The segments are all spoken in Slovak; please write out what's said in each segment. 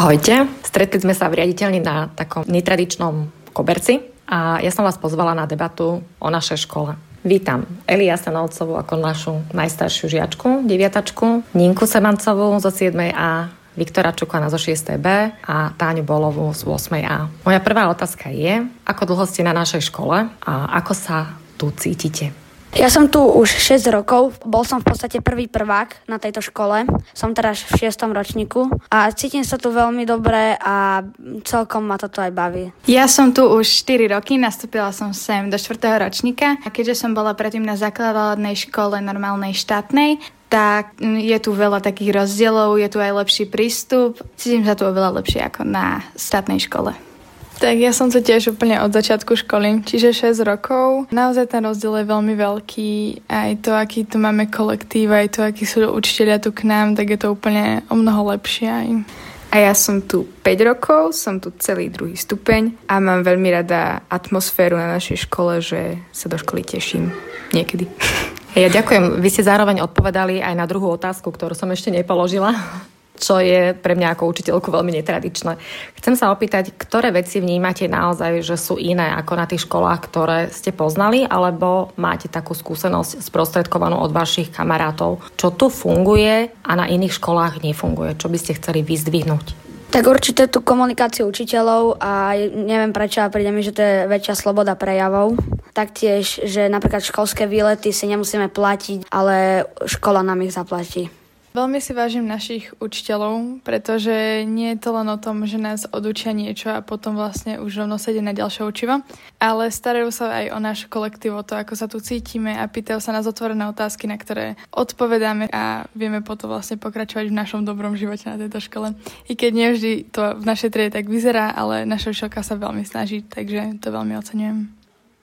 Ahojte, stretli sme sa v riaditeľni na takom netradičnom koberci a ja som vás pozvala na debatu o našej škole. Vítam Elia Sanovcovú ako našu najstaršiu žiačku, deviatačku, Ninku Semancovú zo 7A, Viktora Čukana zo 6B a Táňu Bolovú z 8A. Moja prvá otázka je, ako dlho ste na našej škole a ako sa tu cítite? Ja som tu už 6 rokov, bol som v podstate prvý prvák na tejto škole, som teraz v 6. ročníku a cítim sa tu veľmi dobre a celkom ma toto aj baví. Ja som tu už 4 roky, nastúpila som sem do 4. ročníka a keďže som bola predtým na základnej škole normálnej štátnej, tak je tu veľa takých rozdielov, je tu aj lepší prístup. Cítim sa tu oveľa lepšie ako na štátnej škole. Tak ja som to tiež úplne od začiatku školy, čiže 6 rokov. Naozaj ten rozdiel je veľmi veľký. Aj to, aký tu máme kolektív, aj to, akí sú učiteľia tu k nám, tak je to úplne o mnoho lepšie aj. A ja som tu 5 rokov, som tu celý druhý stupeň a mám veľmi rada atmosféru na našej škole, že sa do školy teším niekedy. Ja ďakujem. Vy ste zároveň odpovedali aj na druhú otázku, ktorú som ešte nepoložila čo je pre mňa ako učiteľku veľmi netradičné. Chcem sa opýtať, ktoré veci vnímate naozaj, že sú iné ako na tých školách, ktoré ste poznali, alebo máte takú skúsenosť sprostredkovanú od vašich kamarátov, čo tu funguje a na iných školách nefunguje, čo by ste chceli vyzdvihnúť? Tak určite tú komunikáciu učiteľov a neviem prečo, ale príde mi, že to je väčšia sloboda prejavov. Taktiež, že napríklad školské výlety si nemusíme platiť, ale škola nám ich zaplatí. Veľmi si vážim našich učiteľov, pretože nie je to len o tom, že nás odučia niečo a potom vlastne už rovno sedia na ďalšie učivo, ale starajú sa aj o náš kolektív, o to, ako sa tu cítime a pýtajú sa nás otvorené otázky, na ktoré odpovedáme a vieme potom vlastne pokračovať v našom dobrom živote na tejto škole. I keď nie vždy to v našej triede tak vyzerá, ale naša školka sa veľmi snaží, takže to veľmi oceňujem.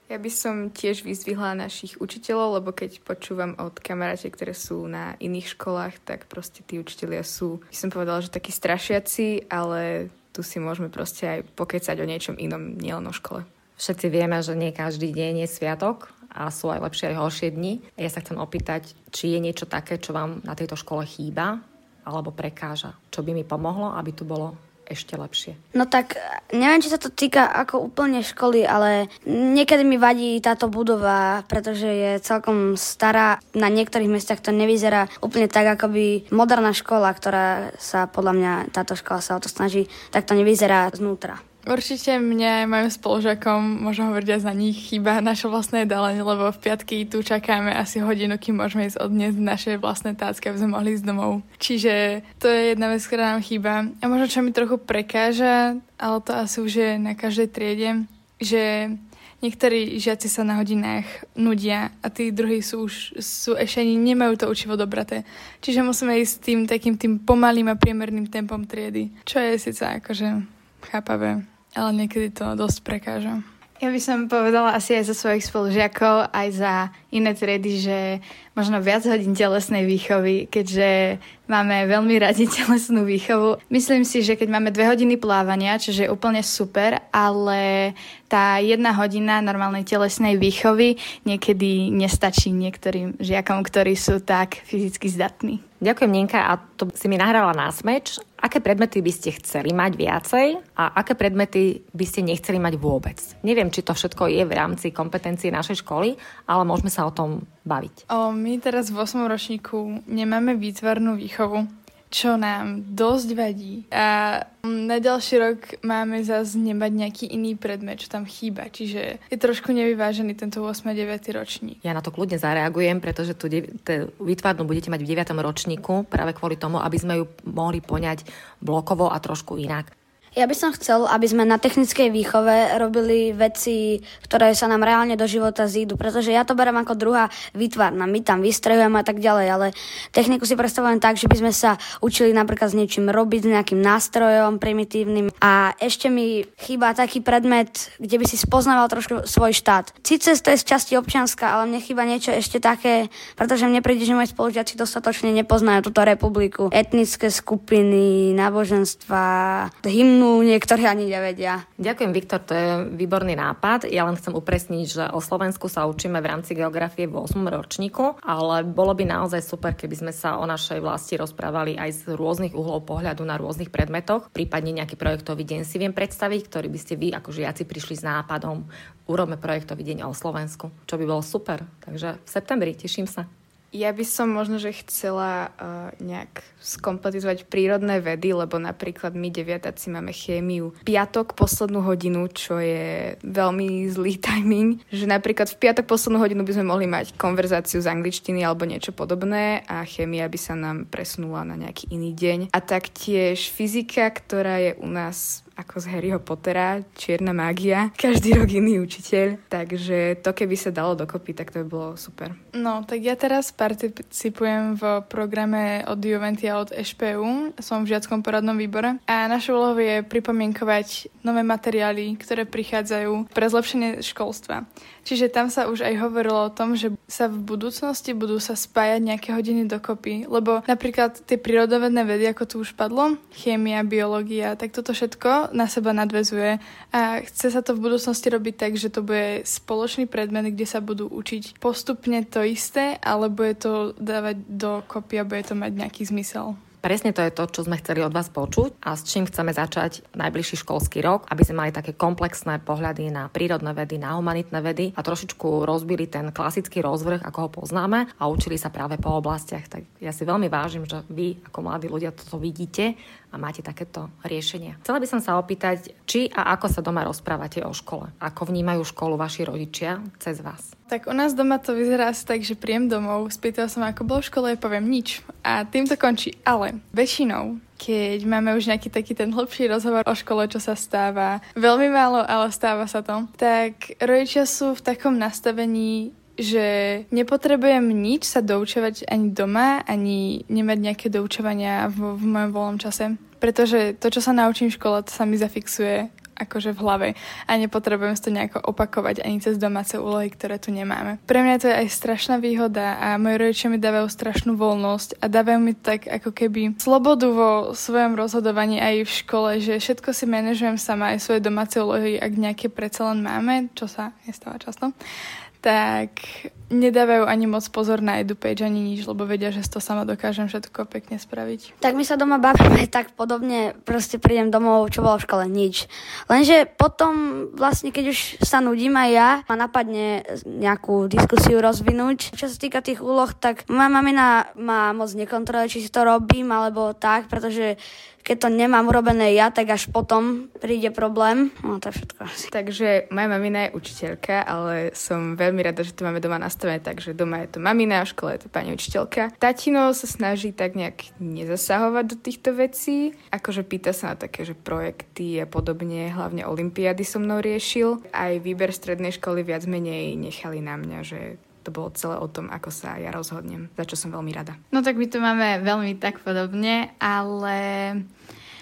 Ja by som tiež vyzvihla našich učiteľov, lebo keď počúvam od kamaráte, ktoré sú na iných školách, tak proste tí učiteľia sú, by som povedala, že takí strašiaci, ale tu si môžeme proste aj pokecať o niečom inom, nielen o škole. Všetci vieme, že nie každý deň je sviatok a sú aj lepšie aj horšie dni. Ja sa chcem opýtať, či je niečo také, čo vám na tejto škole chýba alebo prekáža, čo by mi pomohlo, aby tu bolo ešte lepšie? No tak neviem, či sa to týka ako úplne školy, ale niekedy mi vadí táto budova, pretože je celkom stará. Na niektorých miestach to nevyzerá úplne tak, ako by moderná škola, ktorá sa podľa mňa, táto škola sa o to snaží, tak to nevyzerá znútra. Určite mňa aj mojim spolužiakom, možno hovoriť aj za nich, chýba naše vlastné jedálenie, lebo v piatky tu čakáme asi hodinu, kým môžeme ísť odniesť naše vlastné tácky, aby sme mohli ísť domov. Čiže to je jedna vec, ktorá nám chýba. A možno čo mi trochu prekáža, ale to asi už je na každej triede, že niektorí žiaci sa na hodinách nudia a tí druhí sú už sú ešte ani nemajú to učivo dobraté. Čiže musíme ísť tým takým tým pomalým a priemerným tempom triedy, čo je síce akože chápavé ale niekedy to dosť prekáža. Ja by som povedala asi aj za svojich spolužiakov, aj za iné triedy, že možno viac hodín telesnej výchovy, keďže máme veľmi radi telesnú výchovu. Myslím si, že keď máme dve hodiny plávania, čo je úplne super, ale tá jedna hodina normálnej telesnej výchovy niekedy nestačí niektorým žiakom, ktorí sú tak fyzicky zdatní. Ďakujem, Nenka, a to si mi nahrala na smeč. Aké predmety by ste chceli mať viacej a aké predmety by ste nechceli mať vôbec? Neviem, či to všetko je v rámci kompetencií našej školy, ale môžeme sa o tom baviť. O, my teraz v 8. ročníku nemáme výtvarnú výchovu čo nám dosť vadí. A na ďalší rok máme zase nemať nejaký iný predmet, čo tam chýba. Čiže je trošku nevyvážený tento 8. a 9. ročník. Ja na to kľudne zareagujem, pretože tu výtvarnú budete mať v 9. ročníku práve kvôli tomu, aby sme ju mohli poňať blokovo a trošku inak. Ja by som chcel, aby sme na technickej výchove robili veci, ktoré sa nám reálne do života zídu, pretože ja to berem ako druhá výtvarná. My tam vystrehujeme a tak ďalej, ale techniku si predstavujem tak, že by sme sa učili napríklad s niečím robiť, s nejakým nástrojom primitívnym. A ešte mi chýba taký predmet, kde by si spoznával trošku svoj štát. Sice to je z časti občianska, ale mne chýba niečo ešte také, pretože mne príde, že moji spolužiaci dostatočne nepoznajú túto republiku. Etnické skupiny, náboženstva, hymnu väčšinu niektorí ani nevedia. Ďakujem, Viktor, to je výborný nápad. Ja len chcem upresniť, že o Slovensku sa učíme v rámci geografie v 8. ročníku, ale bolo by naozaj super, keby sme sa o našej vlasti rozprávali aj z rôznych uhlov pohľadu na rôznych predmetoch. Prípadne nejaký projektový deň si viem predstaviť, ktorý by ste vy ako žiaci prišli s nápadom. Urobme projektový deň o Slovensku, čo by bolo super. Takže v septembri teším sa. Ja by som možno, že chcela uh, nejak skompletizovať prírodné vedy, lebo napríklad my deviatáci máme chémiu piatok poslednú hodinu, čo je veľmi zlý timing, že napríklad v piatok poslednú hodinu by sme mohli mať konverzáciu z angličtiny alebo niečo podobné a chémia by sa nám presunula na nejaký iný deň. A taktiež fyzika, ktorá je u nás ako z Harryho Pottera, čierna mágia, každý rok iný učiteľ, takže to keby sa dalo dokopy, tak to by bolo super. No, tak ja teraz participujem v programe od Juventy a od EŠPU, som v žiackom poradnom výbore a našou úlohou je pripomienkovať nové materiály, ktoré prichádzajú pre zlepšenie školstva. Čiže tam sa už aj hovorilo o tom, že sa v budúcnosti budú sa spájať nejaké hodiny dokopy, lebo napríklad tie prírodovedné vedy, ako tu už padlo, chémia, biológia, tak toto všetko na seba nadvezuje a chce sa to v budúcnosti robiť tak, že to bude spoločný predmet, kde sa budú učiť postupne to isté, alebo je to dávať do kopy a bude to mať nejaký zmysel. Presne to je to, čo sme chceli od vás počuť a s čím chceme začať najbližší školský rok, aby sme mali také komplexné pohľady na prírodné vedy, na humanitné vedy a trošičku rozbili ten klasický rozvrh, ako ho poznáme a učili sa práve po oblastiach. Tak ja si veľmi vážim, že vy ako mladí ľudia toto vidíte a máte takéto riešenia. Chcela by som sa opýtať, či a ako sa doma rozprávate o škole. Ako vnímajú školu vaši rodičia cez vás? Tak u nás doma to vyzerá asi tak, že príjem domov, spýtal som, ako bolo v škole, poviem nič. A tým to končí. Ale väčšinou keď máme už nejaký taký ten hlbší rozhovor o škole, čo sa stáva, veľmi málo, ale stáva sa to, tak rodičia sú v takom nastavení, že nepotrebujem nič sa doučovať ani doma, ani nemať nejaké doučovania v, v mojom voľnom čase. Pretože to, čo sa naučím v škole, to sa mi zafixuje akože v hlave a nepotrebujem si to nejako opakovať ani cez domáce úlohy, ktoré tu nemáme. Pre mňa to je aj strašná výhoda a moji rodičia mi dávajú strašnú voľnosť a dávajú mi tak ako keby slobodu vo svojom rozhodovaní aj v škole, že všetko si manažujem sama aj svoje domáce úlohy, ak nejaké predsa len máme, čo sa nestáva často tak nedávajú ani moc pozor na EduPage ani nič, lebo vedia, že to sama dokážem všetko pekne spraviť. Tak my sa doma bavíme tak podobne, proste prídem domov, čo bolo v škole, nič. Lenže potom vlastne, keď už sa nudím aj ja, ma napadne nejakú diskusiu rozvinúť. Čo sa týka tých úloh, tak moja mamina ma moc nekontroluje, či si to robím, alebo tak, pretože keď to nemám urobené ja, tak až potom príde problém. No to je všetko asi. Takže moja mamina je učiteľka, ale som veľmi rada, že to máme doma nastavené, takže doma je to mamina, v škole je to pani učiteľka. Tatino sa snaží tak nejak nezasahovať do týchto vecí, akože pýta sa na také, že projekty a podobne, hlavne olimpiády so mnou riešil. Aj výber strednej školy viac menej nechali na mňa, že to bolo celé o tom, ako sa ja rozhodnem, za čo som veľmi rada. No tak my to máme veľmi tak podobne, ale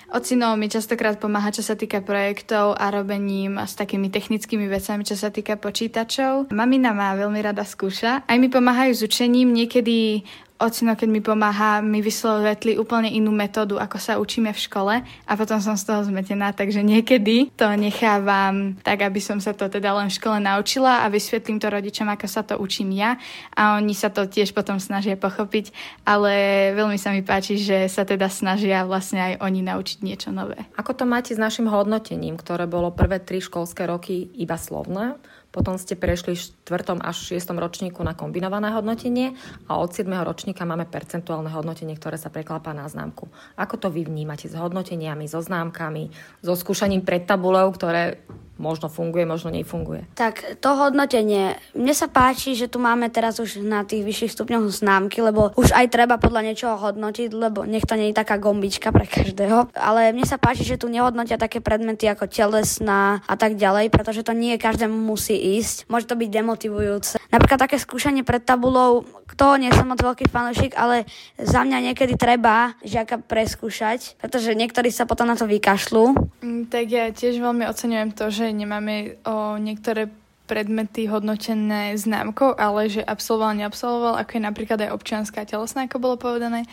Ocino mi častokrát pomáha, čo sa týka projektov a robením a s takými technickými vecami, čo sa týka počítačov. Mamina má veľmi rada skúša. Aj mi pomáhajú s učením. Niekedy ocino, keď mi pomáha, mi vysvetli úplne inú metódu, ako sa učíme v škole a potom som z toho zmetená, takže niekedy to nechávam tak, aby som sa to teda len v škole naučila a vysvetlím to rodičom, ako sa to učím ja a oni sa to tiež potom snažia pochopiť, ale veľmi sa mi páči, že sa teda snažia vlastne aj oni naučiť niečo nové. Ako to máte s našim hodnotením, ktoré bolo prvé tri školské roky iba slovné? Potom ste prešli v 4. až 6. ročníku na kombinované hodnotenie a od 7. ročníka máme percentuálne hodnotenie, ktoré sa preklápa na známku. Ako to vy vnímate s hodnoteniami, so známkami, so skúšaním pred tabulou, ktoré možno funguje, možno nefunguje. Tak to hodnotenie. Mne sa páči, že tu máme teraz už na tých vyšších stupňoch známky, lebo už aj treba podľa niečoho hodnotiť, lebo nech to nie je taká gombička pre každého. Ale mne sa páči, že tu nehodnotia také predmety ako telesná a tak ďalej, pretože to nie každému musí ísť. Môže to byť demotivujúce. Napríklad také skúšanie pred tabulou, to nie som moc veľký fanúšik, ale za mňa niekedy treba žiaka preskúšať, pretože niektorí sa potom na to vykašľú. Mm, tak ja tiež veľmi oceňujem to, že nemáme o niektoré predmety hodnotené známkou, ale že absolvoval, neabsolvoval, ako je napríklad aj občianská telesná, ako bolo povedané.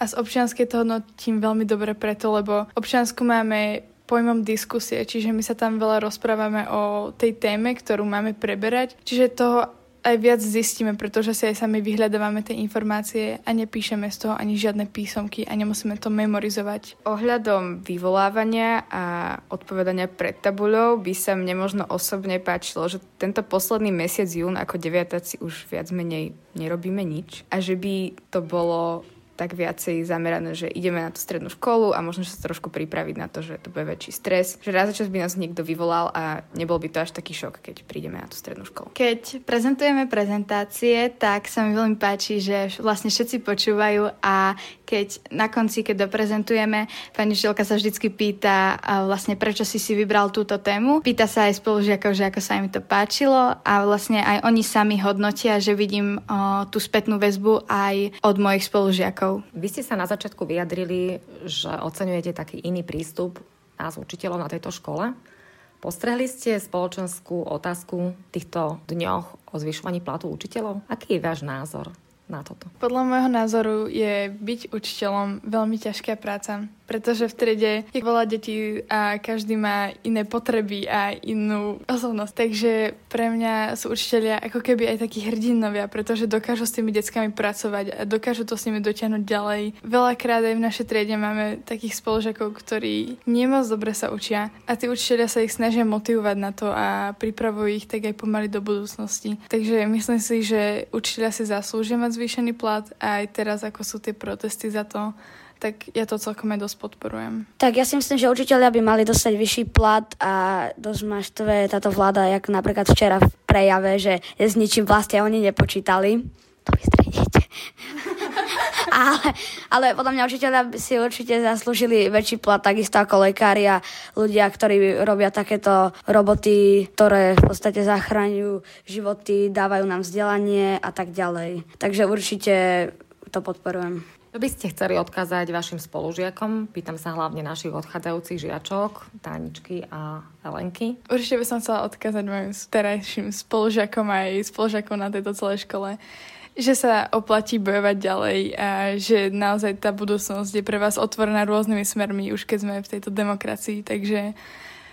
A z občianskej to hodnotím veľmi dobre preto, lebo občiansku máme pojmom diskusie, čiže my sa tam veľa rozprávame o tej téme, ktorú máme preberať, čiže toho aj viac zistíme, pretože si aj sami vyhľadávame tie informácie a nepíšeme z toho ani žiadne písomky a nemusíme to memorizovať. Ohľadom vyvolávania a odpovedania pred tabuľou by sa mne možno osobne páčilo, že tento posledný mesiac jún ako deviatáci už viac menej nerobíme nič a že by to bolo tak viacej zamerané, že ideme na tú strednú školu a možno sa trošku pripraviť na to, že to bude väčší stres, že raz za čas by nás niekto vyvolal a nebol by to až taký šok, keď prídeme na tú strednú školu. Keď prezentujeme prezentácie, tak sa mi veľmi páči, že vlastne všetci počúvajú a keď na konci, keď doprezentujeme, pani učiteľka sa vždycky pýta vlastne prečo si si vybral túto tému. Pýta sa aj spolužiakov, že ako sa im to páčilo a vlastne aj oni sami hodnotia, že vidím o, tú spätnú väzbu aj od mojich spolužiakov rokov. Vy ste sa na začiatku vyjadrili, že oceňujete taký iný prístup nás učiteľov na tejto škole. Postrehli ste spoločenskú otázku v týchto dňoch o zvyšovaní platu učiteľov? Aký je váš názor na toto? Podľa môjho názoru je byť učiteľom veľmi ťažká práca pretože v triede je veľa detí a každý má iné potreby a inú osobnosť. Takže pre mňa sú učiteľia ako keby aj takí hrdinovia, pretože dokážu s tými deckami pracovať a dokážu to s nimi dotiahnuť ďalej. Veľakrát aj v našej triede máme takých spolužiakov, ktorí nemoc dobre sa učia a tí učiteľia sa ich snažia motivovať na to a pripravujú ich tak aj pomaly do budúcnosti. Takže myslím si, že učiteľia si zaslúžia mať zvýšený plat a aj teraz, ako sú tie protesty za to, tak ja to celkom aj dosť podporujem. Tak ja si myslím, že učiteľia by mali dostať vyšší plat a dosť ma táto vláda, jak napríklad včera v prejave, že s ničím vlastne oni nepočítali. To vystredíte. ale, ale podľa mňa učiteľia by si určite zaslúžili väčší plat, takisto ako lekári a ľudia, ktorí robia takéto roboty, ktoré v podstate zachraňujú životy, dávajú nám vzdelanie a tak ďalej. Takže určite to podporujem. Čo by ste chceli odkázať vašim spolužiakom? Pýtam sa hlavne našich odchádzajúcich žiačok, Táničky a Elenky. Určite by som chcela odkázať mojim terajším spolužiakom aj spolužiakom na tejto celej škole, že sa oplatí bojovať ďalej a že naozaj tá budúcnosť je pre vás otvorená rôznymi smermi, už keď sme v tejto demokracii, takže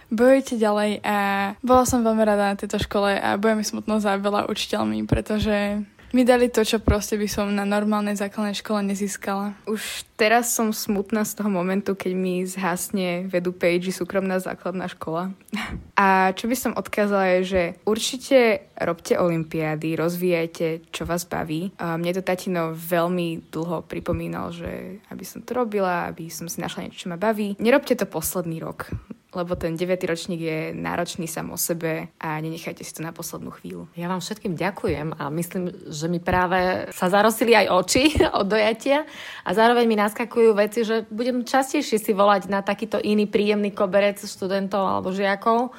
bojujte ďalej a bola som veľmi rada na tejto škole a bojujem smutno za veľa učiteľmi, pretože mi dali to, čo proste by som na normálnej základnej škole nezískala. Už teraz som smutná z toho momentu, keď mi zhasne vedú page súkromná základná škola. A čo by som odkázala je, že určite robte olimpiády, rozvíjajte, čo vás baví. A mne to tatino veľmi dlho pripomínal, že aby som to robila, aby som si našla niečo, čo ma baví. Nerobte to posledný rok lebo ten 9. ročník je náročný sám o sebe a nenechajte si to na poslednú chvíľu. Ja vám všetkým ďakujem a myslím, že mi práve sa zarosili aj oči od dojatia a zároveň mi naskakujú veci, že budem častejšie si volať na takýto iný príjemný koberec študentov alebo žiakov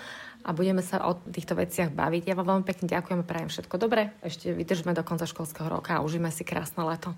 a budeme sa o týchto veciach baviť. Ja vám veľmi pekne ďakujem a prajem všetko dobré. Ešte vydržme do konca školského roka a užíme si krásne leto.